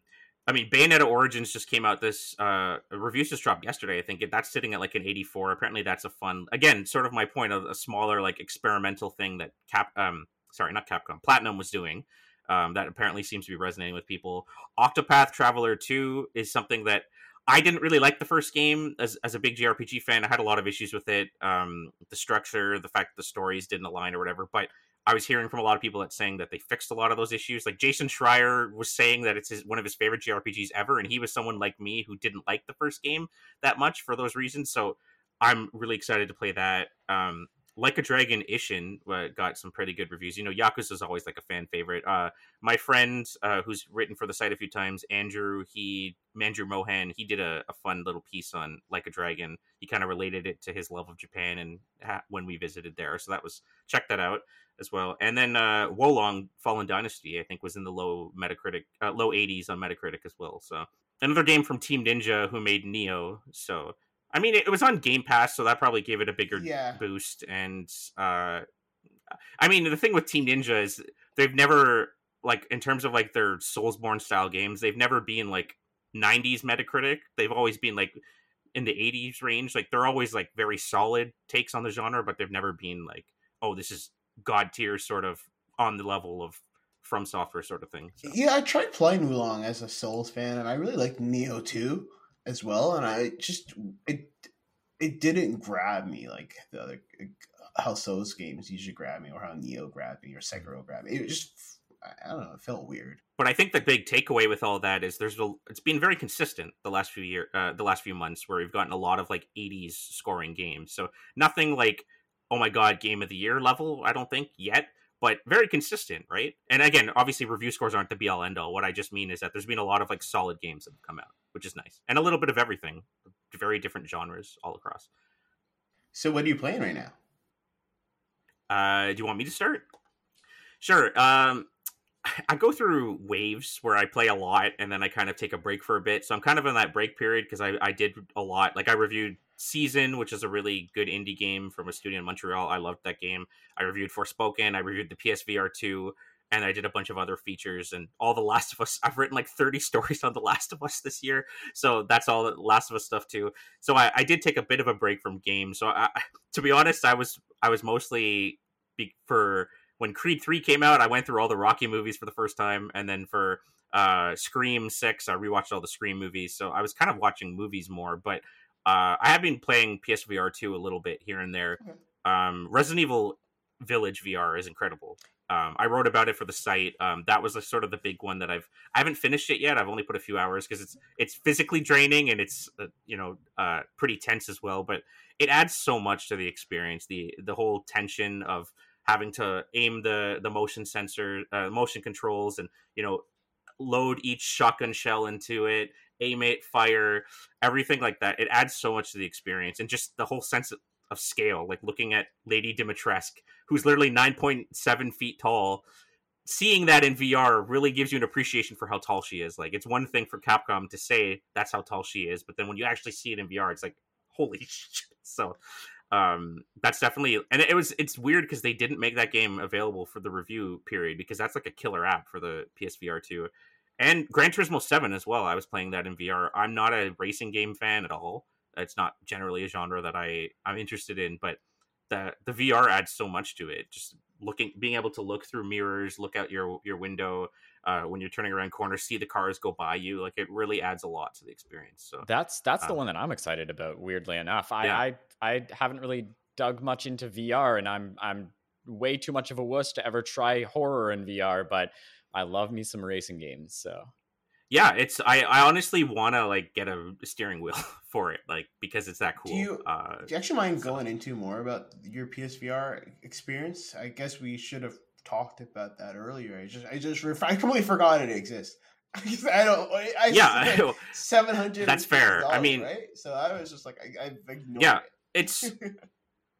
I mean, Bayonetta Origins just came out. This uh, reviews just dropped yesterday. I think that's sitting at like an 84. Apparently, that's a fun. Again, sort of my point of a smaller like experimental thing that Cap, um, sorry, not Capcom, Platinum was doing. Um, that apparently seems to be resonating with people. Octopath Traveler 2 is something that I didn't really like the first game as, as a big JRPG fan. I had a lot of issues with it. Um, the structure, the fact that the stories didn't align or whatever. But I was hearing from a lot of people that saying that they fixed a lot of those issues. Like Jason Schreier was saying that it's his, one of his favorite JRPGs ever, and he was someone like me who didn't like the first game that much for those reasons. So I'm really excited to play that. Um, like a Dragon Ishin uh, got some pretty good reviews. You know, Yakuza is always like a fan favorite. Uh, my friend uh, who's written for the site a few times, Andrew, he Andrew Mohan, he did a, a fun little piece on Like a Dragon. He kind of related it to his love of Japan and ha- when we visited there. So that was check that out as well. And then uh, Wo Long Fallen Dynasty, I think, was in the low Metacritic, uh, low 80s on Metacritic as well. So another game from Team Ninja who made Nioh. So I mean, it, it was on Game Pass, so that probably gave it a bigger Yeah. boost. And uh, I mean, the thing with Team Ninja is they've never like in terms of like their Soulsborne style games, they've never been like 90s Metacritic. They've always been like in the 80s range. Like they're always like very solid takes on the genre, but they've never been like, oh, this is god tier sort of on the level of from software sort of thing. So. Yeah, I tried playing Wo Long as a Souls fan, and I really liked Nioh 2 as well. And I just it it didn't grab me like the other how Souls games usually grab me, or how Nioh grabbed me, or Sekiro grabbed me. It just I don't know, it felt weird. But I think the big takeaway with all that is there's a, it's been very consistent the last few year uh, the last few months where we've gotten a lot of like 80s scoring games. So nothing like oh my god game of the year level I don't think yet, but very consistent, right? And again, obviously review scores aren't the be all end all. What I just mean is that there's been a lot of like solid games that have come out, which is nice. And a little bit of everything, very different genres all across. So what are you playing right now? Uh, do you want me to start? Sure. Um, I go through waves where I play a lot and then I kind of take a break for a bit. So I'm kind of in that break period because I, I did a lot. Like I reviewed Season, which is a really good indie game from a studio in Montreal. I loved that game. I reviewed Forspoken. I reviewed the PSVR 2 and I did a bunch of other features and all the Last of Us. I've written like 30 stories on the Last of Us this year, so that's all the Last of Us stuff too. So I, I did take a bit of a break from games. So I, to be honest, I was I was mostly be, for when Creed 3 came out, I went through all the Rocky movies for the first time, and then for uh, Scream 6, I rewatched all the Scream movies. So I was kind of watching movies more, but uh, I have been playing PSVR 2 a little bit here and there. Um, Resident Evil Village VR is incredible. Um, I wrote about it for the site. Um, that was sort of the big one that I've I haven't finished it yet. I've only put a few hours because it's it's physically draining and it's uh, you know uh, pretty tense as well. But it adds so much to the experience. The the whole tension of having to aim the the motion sensor, uh, motion controls, and you know load each shotgun shell into it, aim it, fire, everything like that. It adds so much to the experience and just the whole sense of of scale, like looking at Lady Dimitrescu, who's literally 9.7 feet tall. Seeing that in VR really gives you an appreciation for how tall she is. Like, it's one thing for Capcom to say that's how tall she is, but then when you actually see it in VR, it's like, holy shit. So, um, that's definitely, and it was, it's weird because they didn't make that game available for the review period because that's like a killer app for the PSVR 2. And Gran Turismo 7 as well. I was playing that in VR. I'm not a racing game fan at all it's not generally a genre that I I'm interested in, but the the VR adds so much to it. Just looking, being able to look through mirrors, look out your your window uh, when you're turning around corners, see the cars go by you. Like it really adds a lot to the experience. So that's that's um, the one that I'm excited about. Weirdly enough, I, yeah. I I haven't really dug much into VR, and I'm I'm way too much of a wuss to ever try horror in VR, but I love me some racing games. So yeah it's i i honestly want to like get a steering wheel for it like because it's that cool do you, uh, do you actually mind so. going into more about your psvr experience i guess we should have talked about that earlier i just i just i completely forgot it exists I don't. I yeah, seven hundred. That's fair. I mean, right? So I was just like, I, I ignored yeah, it. it's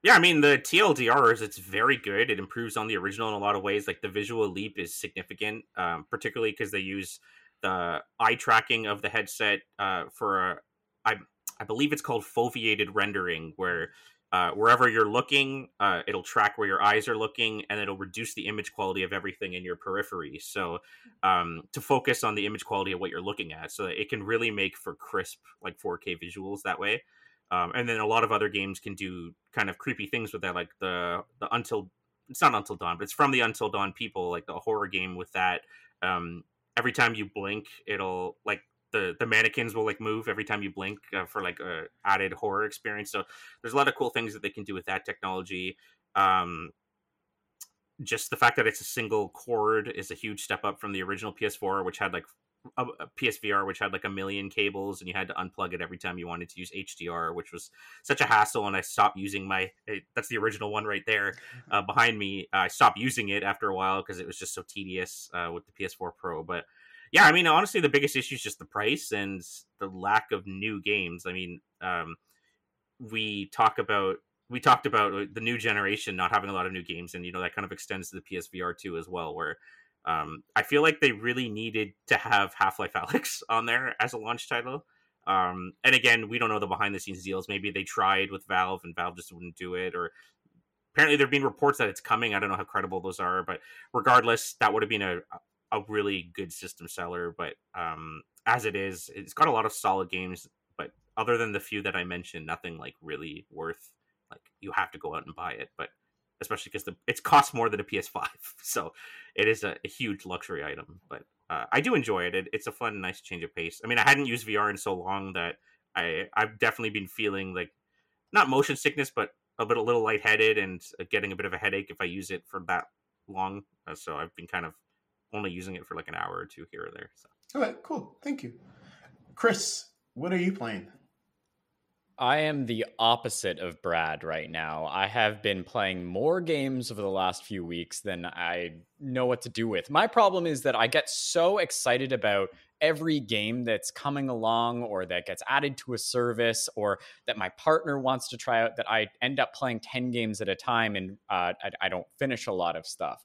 yeah. I mean, the TLDR is it's very good. It improves on the original in a lot of ways. Like the visual leap is significant, um, particularly because they use the eye tracking of the headset uh, for a, I I believe it's called foveated rendering, where uh, wherever you're looking, uh, it'll track where your eyes are looking, and it'll reduce the image quality of everything in your periphery. So um, to focus on the image quality of what you're looking at, so it can really make for crisp like 4K visuals that way. Um, and then a lot of other games can do kind of creepy things with that, like the the Until it's not Until Dawn, but it's from the Until Dawn people, like the horror game with that. Um, every time you blink, it'll like the the mannequins will like move every time you blink uh, for like a added horror experience. So there's a lot of cool things that they can do with that technology. Um, just the fact that it's a single cord is a huge step up from the original PS4, which had like a, a, PSVR, which had like a million cables, and you had to unplug it every time you wanted to use HDR, which was such a hassle. And I stopped using my eh, that's the original one right there uh, behind me. I stopped using it after a while because it was just so tedious uh, with the PS4 Pro. But yeah, I mean, honestly, the biggest issue is just the price and the lack of new games. I mean, um, we talk about we talked about uh, the new generation not having a lot of new games, and you know that kind of extends to the PSVR too as well, where um, I feel like they really needed to have Half Life Alyx on there as a launch title. Um, and again, we don't know the behind the scenes deals. Maybe they tried with Valve and Valve just wouldn't do it, or apparently there have been reports that it's coming. I don't know how credible those are, but regardless, that would have been a a really good system seller. But um, as it is, it's got a lot of solid games. But other than the few that I mentioned, nothing like really worth like you have to go out and buy it. But especially because the it's cost more than a PS5, so it is a, a huge luxury item. But uh, I do enjoy it. it. It's a fun, nice change of pace. I mean, I hadn't used VR in so long that I I've definitely been feeling like not motion sickness, but a bit a little lightheaded and uh, getting a bit of a headache if I use it for that long. Uh, so I've been kind of only using it for like an hour or two here or there. So. All right, cool. Thank you, Chris. What are you playing? I am the opposite of Brad right now. I have been playing more games over the last few weeks than I know what to do with. My problem is that I get so excited about every game that's coming along or that gets added to a service or that my partner wants to try out that I end up playing 10 games at a time and uh, I, I don't finish a lot of stuff.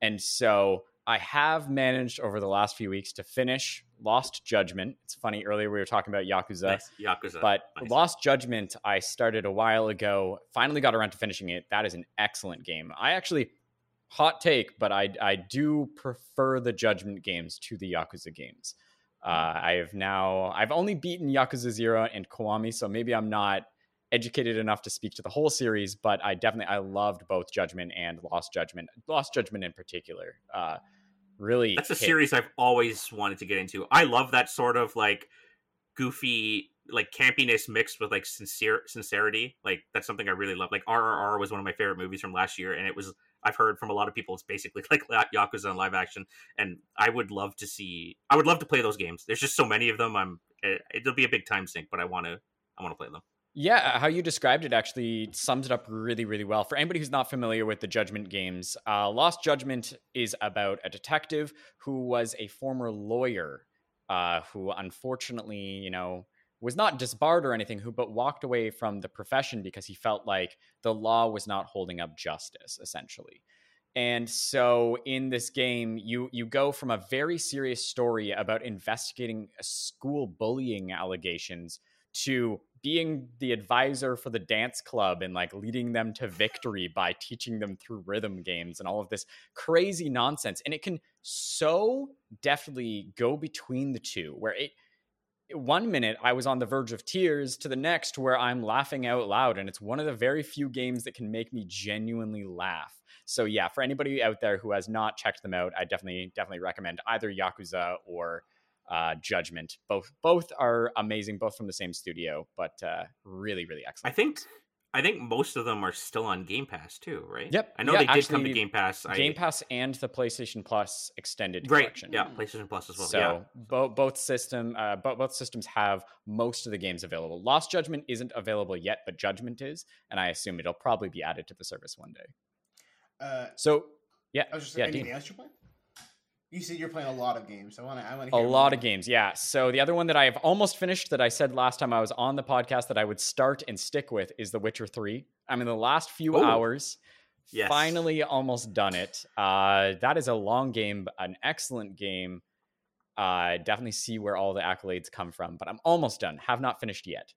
And so I have managed over the last few weeks to finish Lost Judgment. It's funny, earlier we were talking about Yakuza. Nice. Yakuza. But Nice. Lost Judgment, I started a while ago. Finally got around to finishing it. That is an excellent game. I actually, hot take, but I I do prefer the Judgment games to the Yakuza games. Uh, I have now I've only beaten Yakuza Zero and Kiwami, so maybe I'm not educated enough to speak to the whole series. But I definitely I loved both Judgment and Lost Judgment. Lost Judgment in particular. Uh, really, That's a hit- series I've always wanted to get into. I love that sort of like goofy like campiness mixed with like sincere sincerity. Like that's something I really love. Like RRR was one of my favorite movies from last year, and it was I've heard from a lot of people it's basically like Yakuza in live action, and I would love to see. I would love to play those games. There's just so many of them. I'm eh, it'll be a big time sink, but I want to I want to play them. Yeah, how you described it actually sums it up really, really well. For anybody who's not familiar with the Judgment games, uh, Lost Judgment is about a detective who was a former lawyer uh, who unfortunately, you know, was not disbarred or anything, who but walked away from the profession because he felt like the law was not holding up justice, essentially. And so in this game, you you go from a very serious story about investigating school bullying allegations to being the advisor for the dance club and like leading them to victory by teaching them through rhythm games and all of this crazy nonsense and it can so definitely go between the two where it one minute I was on the verge of tears to the next where I'm laughing out loud and it's one of the very few games that can make me genuinely laugh. So yeah, for anybody out there who has not checked them out, I definitely definitely recommend either Yakuza or uh, Judgment. Both both are amazing, both from the same studio, but uh, really really excellent. I think I think most of them are still on Game Pass too, right? Yep. I know Yeah, they did come to Game Pass. I, Game Pass and the PlayStation Plus extended Right. collection. Yeah, PlayStation Plus as well. So yeah. bo- both system, uh, bo- both systems have most of the games available. Lost Judgment isn't available yet, but Judgment is, and I assume it'll probably be added to the service one day. Uh, So yeah, I was just yeah, anything Dean. else you're playing? You said you're playing a lot of games. I want to. I want to. A lot more. of games, yeah. So the other one that I have almost finished that I said last time I was on the podcast that I would start and stick with is The Witcher 3. I'm in the last few Oh. hours. Yes. Finally almost done it. Uh that is a long game, but an excellent game. Uh definitely see where all the accolades come from, but I'm almost done. Have not finished yet.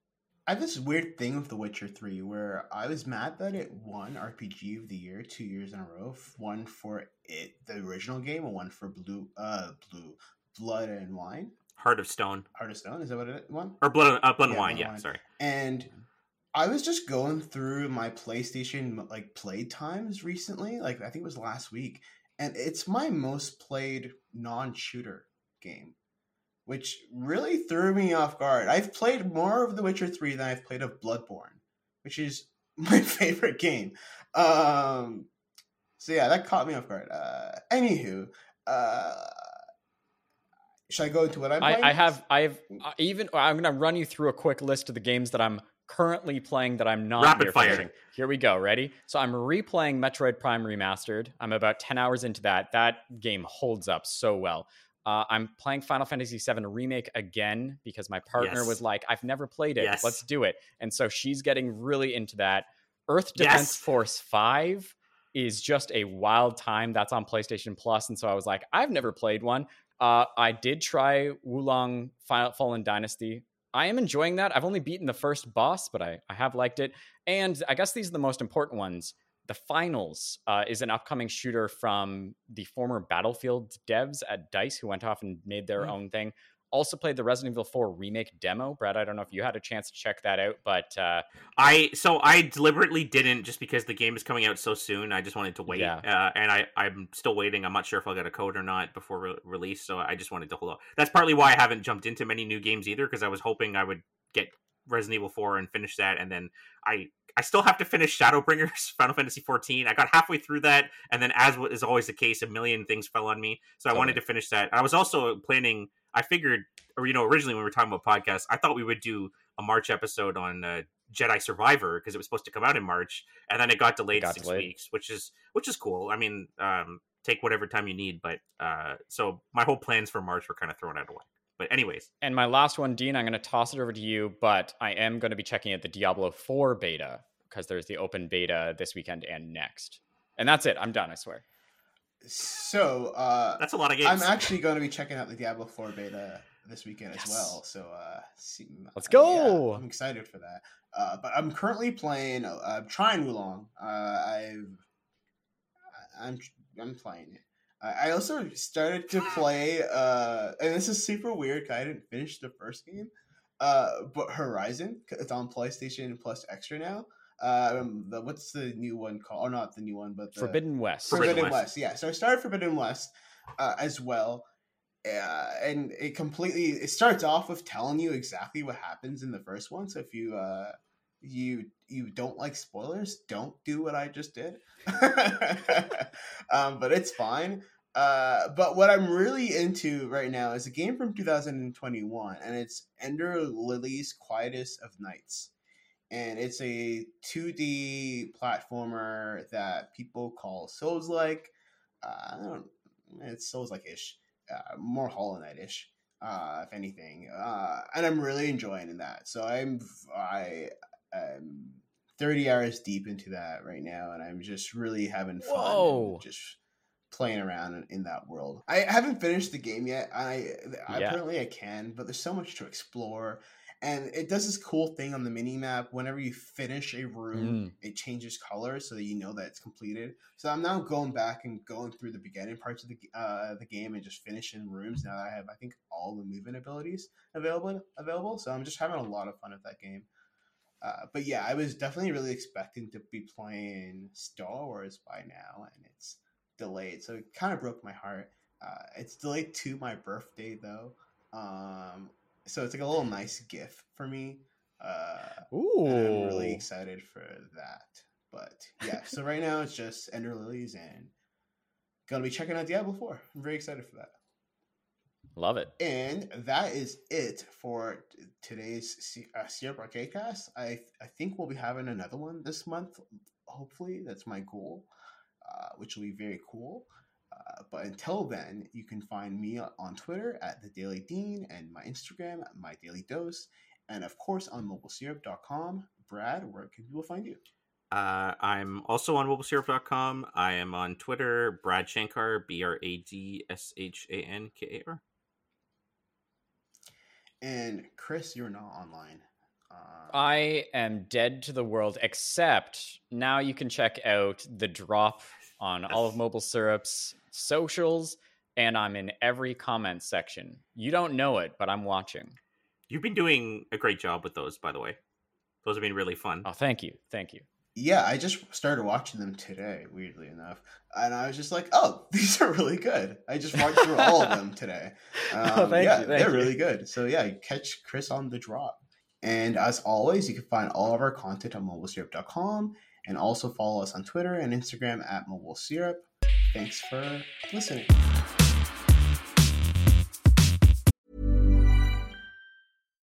I have this weird thing with The Witcher 3 where I was mad that it won RPG of the Year two years in a row. One for it, the original game, and one for Blue, uh, Blue Blood and Wine. Heart of Stone Heart of Stone, is that what it won? or Blood, uh, Blood and Wine. Blood Yeah, Wine. sorry. And I was just going through my PlayStation like play times recently, like I think it was last week, and it's my most played non-shooter game, which really threw me off guard. I've played more of The Witcher 3 than I've played of Bloodborne, which is my favorite game. Um so yeah, that caught me off guard. Uh anywho, uh should I go into what I'm playing? I, I have I have uh, even I'm gonna run you through a quick list of the games that I'm currently playing that I'm not Rapid near fire. finishing. Here we go. Ready? So I'm replaying Metroid Prime Remastered. I'm about 10 hours into that. That game holds up so well. Uh, I'm playing Final Fantasy VII Remake again because my partner Yes. was like, I've never played it. Yes. Let's do it. And so she's getting really into that. Earth Defense Yes. Force 5 is just a wild time. That's on PlayStation Plus. And so I was like, I've never played one. Uh, I did try Wo Long Final Fallen Dynasty. I am enjoying that. I've only beaten the first boss, but I, I have liked it. And I guess these are the most important ones. The Finals uh, is an upcoming shooter from the former Battlefield devs at DICE who went off and made their Mm. own thing. Also played the Resident Evil 4 remake demo. Brad, I don't know if you had a chance to check that out, but uh, I so I deliberately didn't just because the game is coming out so soon. I just wanted to wait, Yeah. uh, and I I'm still waiting. I'm not sure if I'll get a code or not before re- release, so I just wanted to hold off. That's partly why I haven't jumped into many new games either because I was hoping I would get Resident Evil 4 and finish that, and then I I still have to finish Shadowbringers Final Fantasy 14. I got halfway through that, and then as is always the case, a million things fell on me, so I wanted to finish that. I was also planning. I figured, or you know, originally when we were talking about podcasts, I thought we would do a March episode on uh, Jedi Survivor because it was supposed to come out in March, and then it got delayed got six delayed. weeks, which is which is cool. I mean, um, take whatever time you need, but uh, so my whole plans for March were kind of thrown out of whack. But anyways, And my last one, Dean, I'm going to toss it over to you, but I am going to be checking out the Diablo 4 beta because there's the open beta this weekend and next. And that's it. I'm done, I swear. So, uh, that's a lot of games. I'm actually going to be checking out the Diablo 4 beta this weekend Yes. as well. So uh, see, Let's uh, go. yeah, I'm excited for that. Uh, but I'm currently playing. Uh, I'm trying Wo Long. Uh, I've I'm I'm playing it. I I also started to play, uh, and this is super weird. 'cause I didn't finish the first game, uh, but Horizon. It's on PlayStation Plus Extra now. Um, the, what's the new one called? Or not the new one, but the, Forbidden West. Forbidden Forbidden, West. West. Yeah, so I started Forbidden West uh, as well, uh, and it completely it starts off with telling you exactly what happens in the first one. So if you uh, you you don't like spoilers, don't do what I just did. um, but it's fine. Uh, but what I'm really into right now is a game from 2021, and it's Ender Lilies Quietus of Knights and it's a 2D platformer that people call Souls like. Uh, I don't. It's Souls like ish, uh, more Hollow Knight ish, uh, if anything. Uh, and I'm really enjoying that. So I'm I am 30 hours deep into that right now, and I'm just really having fun. Whoa. Just playing around in, in that world. I haven't finished the game yet. I, I Yeah. apparently I can, but there's so much to explore and it does this cool thing on the mini map whenever you finish a room Mm. it changes color so that you know that it's completed so i'm now going back and going through the beginning parts of the uh, the game and just finishing rooms now that i have i think all the movement abilities available available so i'm just having a lot of fun with that game uh, but yeah i was definitely really expecting to be playing star wars by now and it's delayed so it kind of broke my heart uh, it's delayed to my birthday though um, so it's like a little nice gift for me. Uh, Ooh. I'm really excited for that. But yeah, so right now it's just Ender Lilies and gonna be checking out Diablo 4. I'm very excited for that. Love it. And that is it for today's C- uh, Syrup Arcade Cast. I I think we'll be having another one this month. Hopefully, that's my goal, uh, which will be very cool. Uh, but until then, you can find me on Twitter at the Daily Dean and my Instagram at my Daily Dose, and of course on mobilesyrup.com. Brad, where can people find you? Uh, I'm also on mobilesyrup.com. I am on Twitter, Brad Shankar, B R A D S H A N K A R. And Chris, you're not online. Uh, I am dead to the world, except now you can check out the drop on all of Mobile Syrup's socials, and I'm in every comment section. You don't know it, but I'm watching. You've been doing a great job with those, by the way. Those have been really fun. Oh, thank you. Thank you. Yeah, I just started watching them today, weirdly enough, and I was just like, "Oh, these are really good." I just watched through all of them today. Oh, Um, thank yeah, you, thank they're you. really good. So yeah, catch Chris on the drop. And as always, you can find all of our content on mobilesyrup.com and also follow us on Twitter and Instagram at mobilesyrup. Thanks for listening.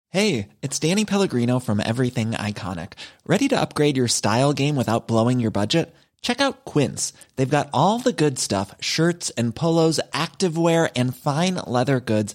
Hey, it's Danny Pellegrino from Everything Iconic. Ready to upgrade your style game without blowing your budget? Check out Quince. They've got all the good stuff shirts and polos, activewear, and fine leather goods,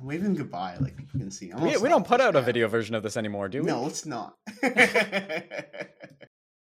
I'm waving goodbye, like people can see. I'm We, we don't put out a video version of this anymore, do we? No, it's not.